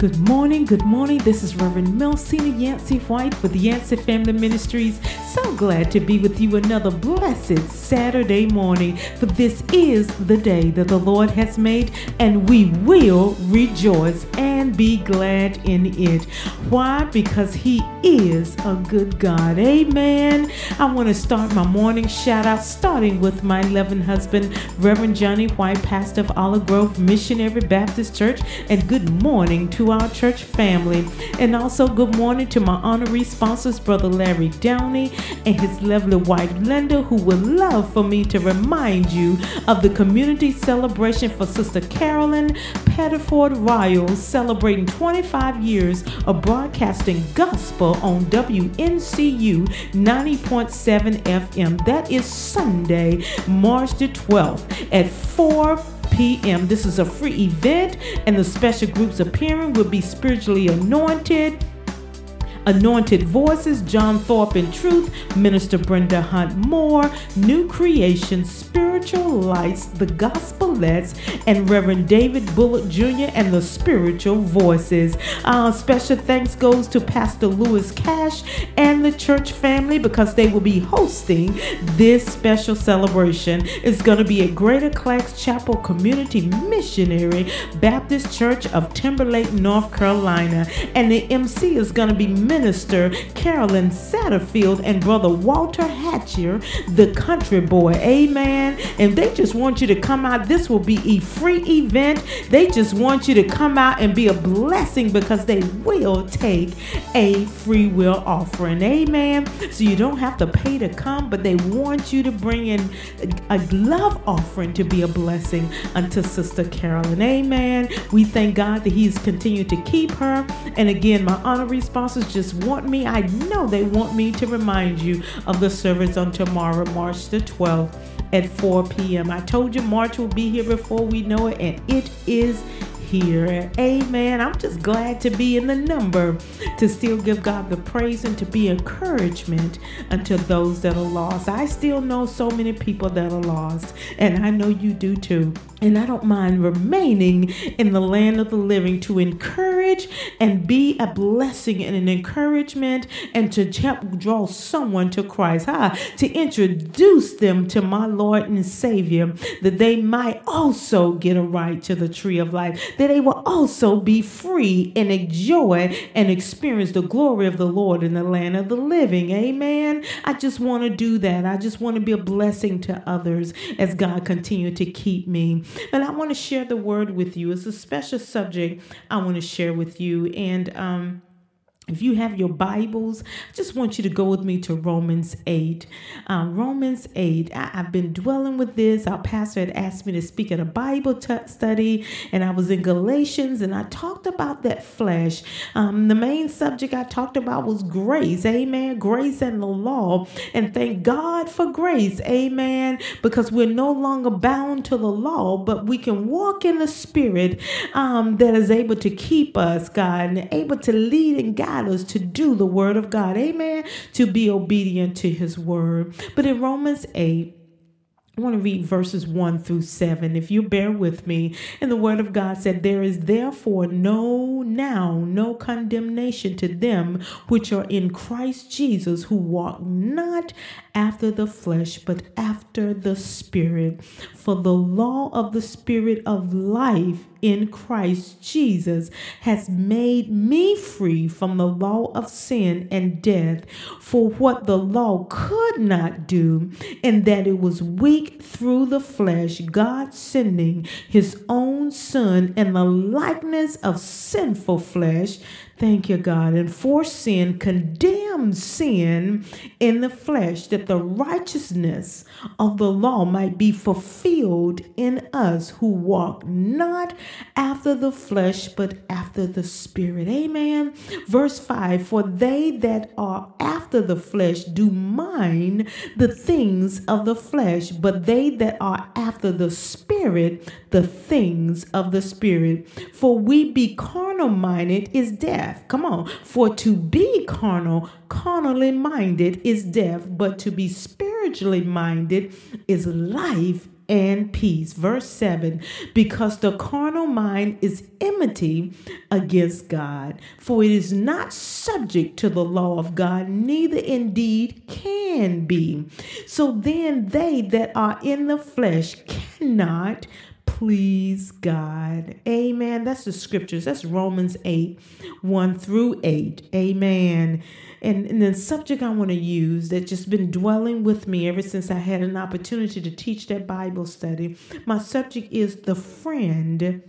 Good morning, good morning. This is Reverend Melcina Yancey White with Yancey Family Ministries. So glad to be with you another blessed Saturday morning. For this is the day that the Lord has made, and we will rejoice be glad in it. Why? Because He is a good God. Amen. I want to start my morning shout out starting with my loving husband, Reverend Johnny White, pastor of Olive Grove Missionary Baptist Church, and good morning to our church family. And also, good morning to my honorary sponsors, Brother Larry Downey and his lovely wife, Linda, who would love for me to remind you of the community celebration for Sister Carolyn Pettiford Riles, celebrating 25 years of broadcasting gospel on WNCU 90.7 FM. That is Sunday, March the 12th at 4 p.m. This is a free event, and the special groups appearing will be spiritually anointed. Anointed Voices, John Thorpe and Truth, Minister Brenda Hunt Moore, New Creation, Spiritual Lights, The Gospelettes, and Reverend David Bullock Jr. and the Spiritual Voices. Uh, special thanks goes to Pastor Lewis Cash and the church family because they will be hosting this special celebration. It's going to be a Greater Clarks Chapel Community Missionary Baptist Church of Timberlake, North Carolina. And the MC is going to be Minister Carolyn Satterfield and Brother Walter Hatcher, the country boy. Amen. And they just want you to come out. This will be a free event. They just want you to come out and be a blessing because they will take a free will offering. Amen. So you don't have to pay to come, but they want you to bring in a love offering to be a blessing unto Sister Carolyn. Amen. We thank God that He's continued to keep her. And again, my honorary sponsors just want me, I know they want me to remind you of the service on tomorrow, March the 12th at 4 p.m. I told you March will be here before we know it, and it is here. Amen. I'm just glad to be in the number to still give God the praise and to be encouragement unto those that are lost. I still know so many people that are lost, and I know you do too. And I don't mind remaining in the land of the living to encourage and be a blessing and an encouragement and to help draw someone to Christ. Huh? To introduce them to my Lord and Savior that they might also get a right to the tree of life, that they will also be free and enjoy and experience the glory of the Lord in the land of the living. Amen. I just want to do that. I just want to be a blessing to others as God continue to keep me. And I want to share the word with you. It's a special subject I want to share with you. And um if you have your Bibles, I just want you to go with me to Romans 8. Um, Romans 8, I, have been dwelling with this. Our pastor had asked me to speak at a Bible t- study, and I was in Galatians, and I talked about that flesh. Um, the main subject I talked about was grace, amen. Grace and the law. And thank God for grace, amen, because we're no longer bound to the law, but we can walk in the spirit um, that is able to keep us, God, and able to lead and guide us to do the word of God. Amen. To be obedient to his word. But in Romans 8, I want to read verses 1 through 7. If you bear with me, and the word of God said, There is therefore no now, no condemnation to them which are in Christ Jesus, who walk not after the flesh, but after the Spirit. For the law of the Spirit of life in Christ Jesus has made me free from the law of sin and death. For what the law could not do, in that it was weak through the flesh, God sending his own Son in the likeness of sinful flesh Thank you, God. And for sin, condemned sin in the flesh, that the righteousness of the law might be fulfilled in us who walk not after the flesh, but after the Spirit. Amen. Verse 5 For they that are after the flesh do mind the things of the flesh, but they that are after the Spirit, the things of the Spirit. For we be carnal minded is death. Come on. For to be carnal, carnally minded is death, but to be spiritually minded is life and peace. Verse 7 Because the carnal mind is enmity against God, for it is not subject to the law of God, neither indeed can be. So then they that are in the flesh cannot please God. Amen. That's the scriptures. That's Romans 8, 1 through 8. Amen. And, and the subject I want to use that just been dwelling with me ever since I had an opportunity to teach that Bible study. My subject is the friend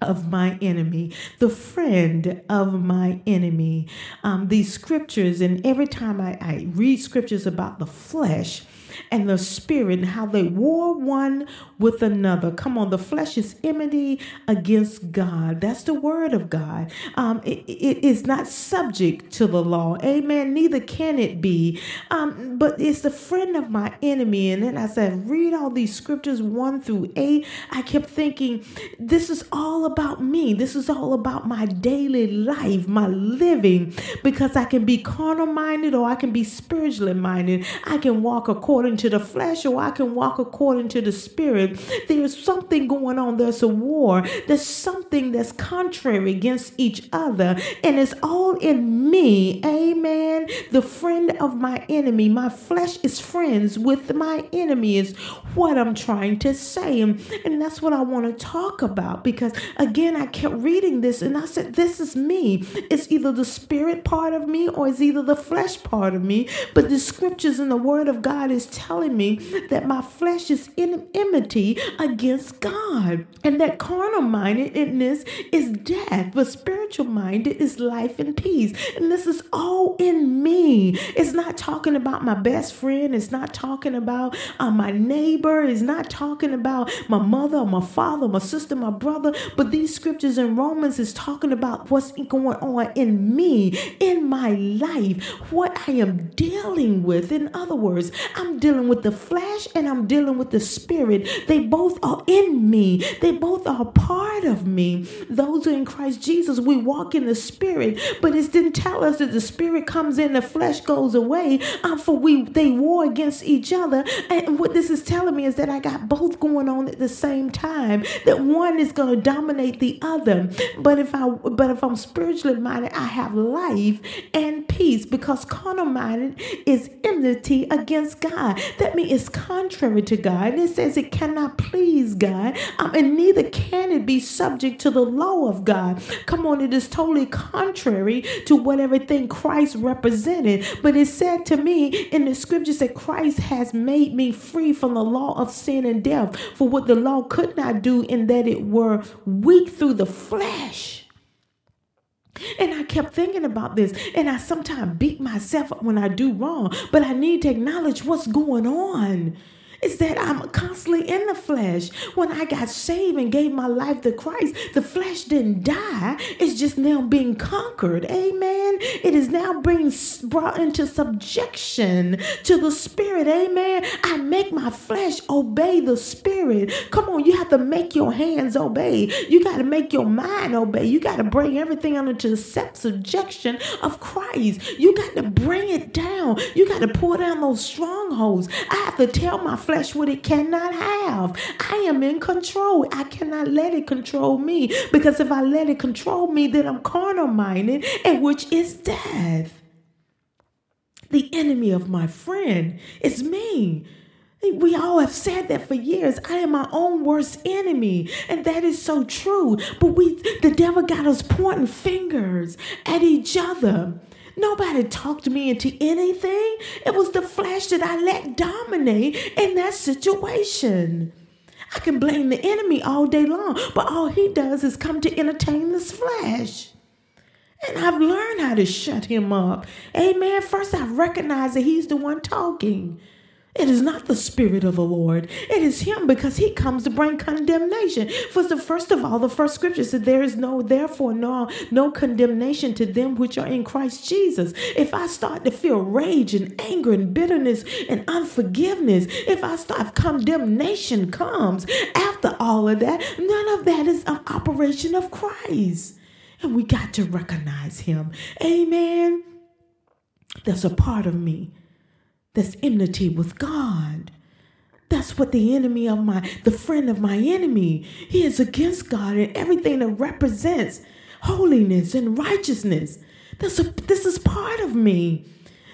of my enemy, the friend of my enemy. Um, these scriptures, and every time I, I read scriptures about the flesh, and the spirit and how they war one with another. Come on, the flesh is enmity against God. That's the word of God. Um, it, it is not subject to the law. Amen. Neither can it be. Um, but it's the friend of my enemy. And then as I read all these scriptures one through eight, I kept thinking, this is all about me. This is all about my daily life, my living, because I can be carnal minded or I can be spiritually minded. I can walk according to the flesh or I can walk according to the spirit. There's something going on. There's a war. There's something that's contrary against each other. And it's all in me. Amen. The friend of my enemy. My flesh is friends with my enemy, is what I'm trying to say. And, that's what I want to talk about because, again, I kept reading this and I said, This is me. It's either the spirit part of me or it's either the flesh part of me. But the scriptures and the word of God is telling me that my flesh is in enmity against God. And that carnal mindedness is death, but spiritual minded is life and peace. And this is all in me. It's not talking about my best friend, it's not talking about uh, my neighbor, it's not talking about my mother my father, my sister, my brother. But these scriptures in Romans is talking about what's going on in me, in my life, what I am dealing with. In other words, I'm dealing with the flesh and I'm dealing with the spirit. They both are in me, they both are part of me. Those who in Christ Jesus, we walk in the spirit, but it didn't tell us that the spirit comes in, the flesh goes away. Um, for we they war against each other. And what this is telling me is that I got both going on at the same time. That one is going to dominate the other. But if I but if I'm spiritually minded, I have life and peace because carnal minded is enmity against God. That means it's contrary to God. And it says it cannot please God. Um, and neither can it be subject to the law of God. Come on, it is totally contrary to what everything Christ represented. But it said to me in the scriptures that Christ has made me free from the law of sin and death for what the law could not do in that it were weak through the flesh. And I kept thinking about this, and I sometimes beat myself up when I do wrong, but I need to acknowledge what's going on is that I'm constantly in the flesh. When I got saved and gave my life to Christ, the flesh didn't die. It's just now being conquered. Amen. It is now being brought into subjection to the spirit. Amen. I make my flesh obey the spirit. Come on, you have to make your hands obey. You got to make your mind obey. You got to bring everything under to the subjection of Christ. You got to bring it down. You got to pull down those strongholds. I have to tell my flesh what it cannot have. I am in control. I cannot let it control me because if I let it control me, then I'm carnal minded, and which is death. The enemy of my friend is me. We all have said that for years. I am my own worst enemy. And that is so true. But we the devil got us pointing fingers at each other. Nobody talked me into anything. It was the flesh that I let dominate in that situation. I can blame the enemy all day long, but all he does is come to entertain this flesh. And I've learned how to shut him up. Amen. First, I recognize that he's the one talking. It is not the Spirit of the Lord. It is Him because He comes to bring condemnation. For the first of all, the first scripture said, There is no, therefore, no, no condemnation to them which are in Christ Jesus. If I start to feel rage and anger and bitterness and unforgiveness, if I start, condemnation comes after all of that, none of that is an operation of Christ. And we got to recognize Him. Amen. That's a part of me that's enmity with God. That's what the enemy of my, the friend of my enemy, he is against God and everything that represents holiness and righteousness. This, this is part of me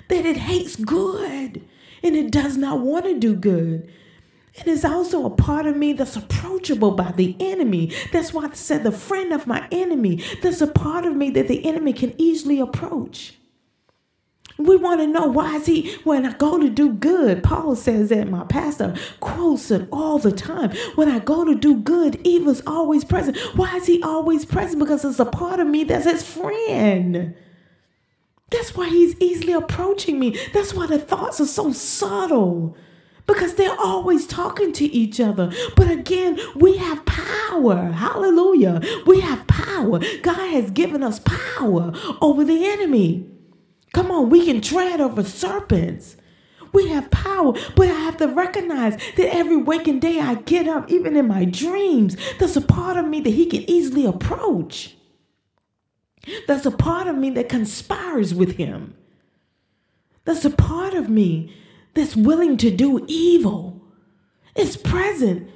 that it hates good and it does not want to do good. It is also a part of me that's approachable by the enemy. That's why I said the friend of my enemy. There's a part of me that the enemy can easily approach. We want to know why is he when I go to do good? Paul says that my pastor quotes it all the time. When I go to do good, evil's always present. Why is he always present? Because it's a part of me that's his friend. That's why he's easily approaching me. That's why the thoughts are so subtle because they're always talking to each other. But again, we have power. Hallelujah. We have power. God has given us power over the enemy. Come on, we can tread over serpents. We have power, but I have to recognize that every waking day I get up, even in my dreams, there's a part of me that He can easily approach. There's a part of me that conspires with Him. There's a part of me that's willing to do evil is present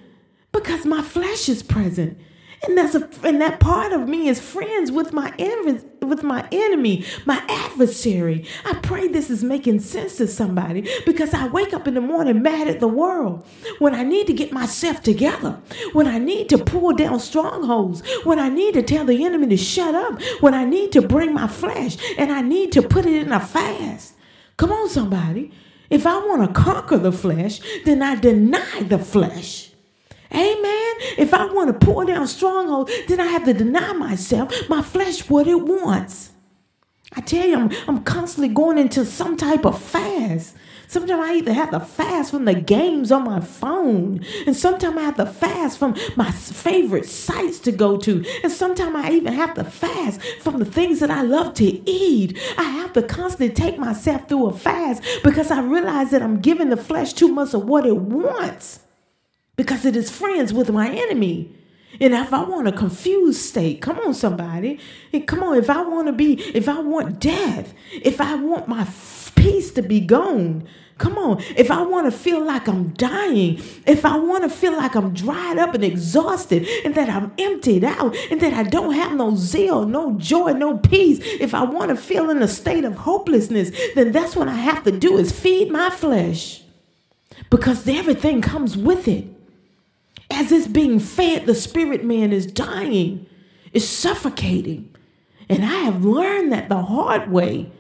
because my flesh is present. And that's a and that part of me is friends with my enemy, with my enemy, my adversary. I pray this is making sense to somebody because I wake up in the morning mad at the world when I need to get myself together, when I need to pull down strongholds, when I need to tell the enemy to shut up, when I need to bring my flesh and I need to put it in a fast. Come on, somebody. If I want to conquer the flesh, then I deny the flesh. Amen. If I want to pull down strongholds, then I have to deny myself, my flesh, what it wants. I tell you, I'm, I'm constantly going into some type of fast. Sometimes I either have to fast from the games on my phone, and sometimes I have to fast from my favorite sites to go to, and sometimes I even have to fast from the things that I love to eat. I have to constantly take myself through a fast because I realize that I'm giving the flesh too much of what it wants because it is friends with my enemy. And if I want a confused state, come on, somebody. Come on, if I want to be, if I want death, if I want my peace to be gone, Come on. If I want to feel like I'm dying, if I want to feel like I'm dried up and exhausted and that I'm emptied out and that I don't have no zeal, no joy, no peace, if I want to feel in a state of hopelessness, then that's what I have to do is feed my flesh because everything comes with it. As it's being fed, the spirit man is dying, is suffocating. And I have learned that the hard way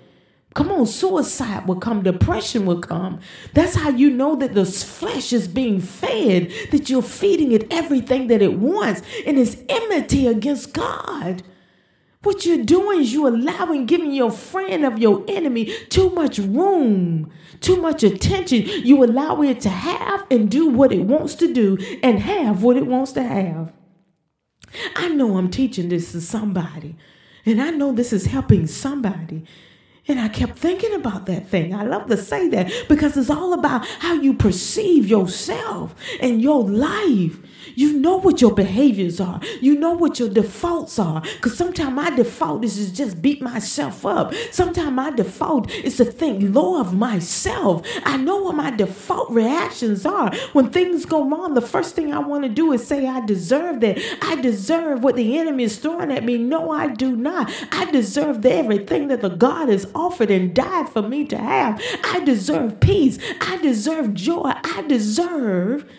Come on, suicide will come, depression will come. That's how you know that the flesh is being fed, that you're feeding it everything that it wants, and it's enmity against God. What you're doing is you're allowing, giving your friend of your enemy too much room, too much attention. You allow it to have and do what it wants to do and have what it wants to have. I know I'm teaching this to somebody, and I know this is helping somebody. And I kept thinking about that thing. I love to say that because it's all about how you perceive yourself and your life. You know what your behaviors are. You know what your defaults are. Because sometimes my default is to just beat myself up. Sometimes my default is to think low of myself. I know what my default reactions are. When things go wrong, the first thing I want to do is say, I deserve that. I deserve what the enemy is throwing at me. No, I do not. I deserve everything that the God has offered and died for me to have. I deserve peace. I deserve joy. I deserve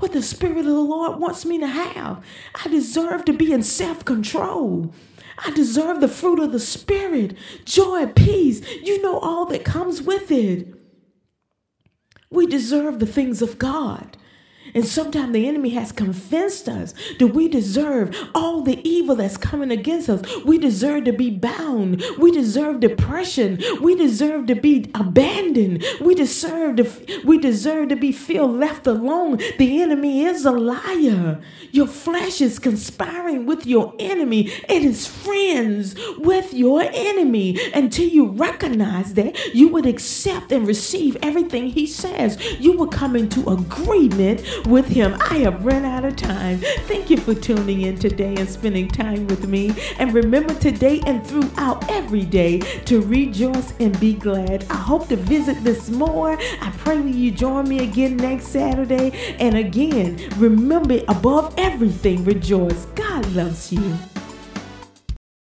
what the Spirit of the Lord wants me to have. I deserve to be in self control. I deserve the fruit of the Spirit joy, peace. You know all that comes with it. We deserve the things of God. And sometimes the enemy has convinced us that we deserve all the evil that's coming against us. We deserve to be bound. We deserve depression. We deserve to be abandoned. We deserve to we deserve to be feel left alone. The enemy is a liar. Your flesh is conspiring with your enemy. It is friends with your enemy. Until you recognize that, you would accept and receive everything he says. You will come into agreement with Him. I have run out of time. Thank you for tuning in today and spending time with me. And remember today and throughout every day to rejoice and be glad. I hope to visit this more. I pray you join me again next Saturday. And again, remember above everything, rejoice. God loves you.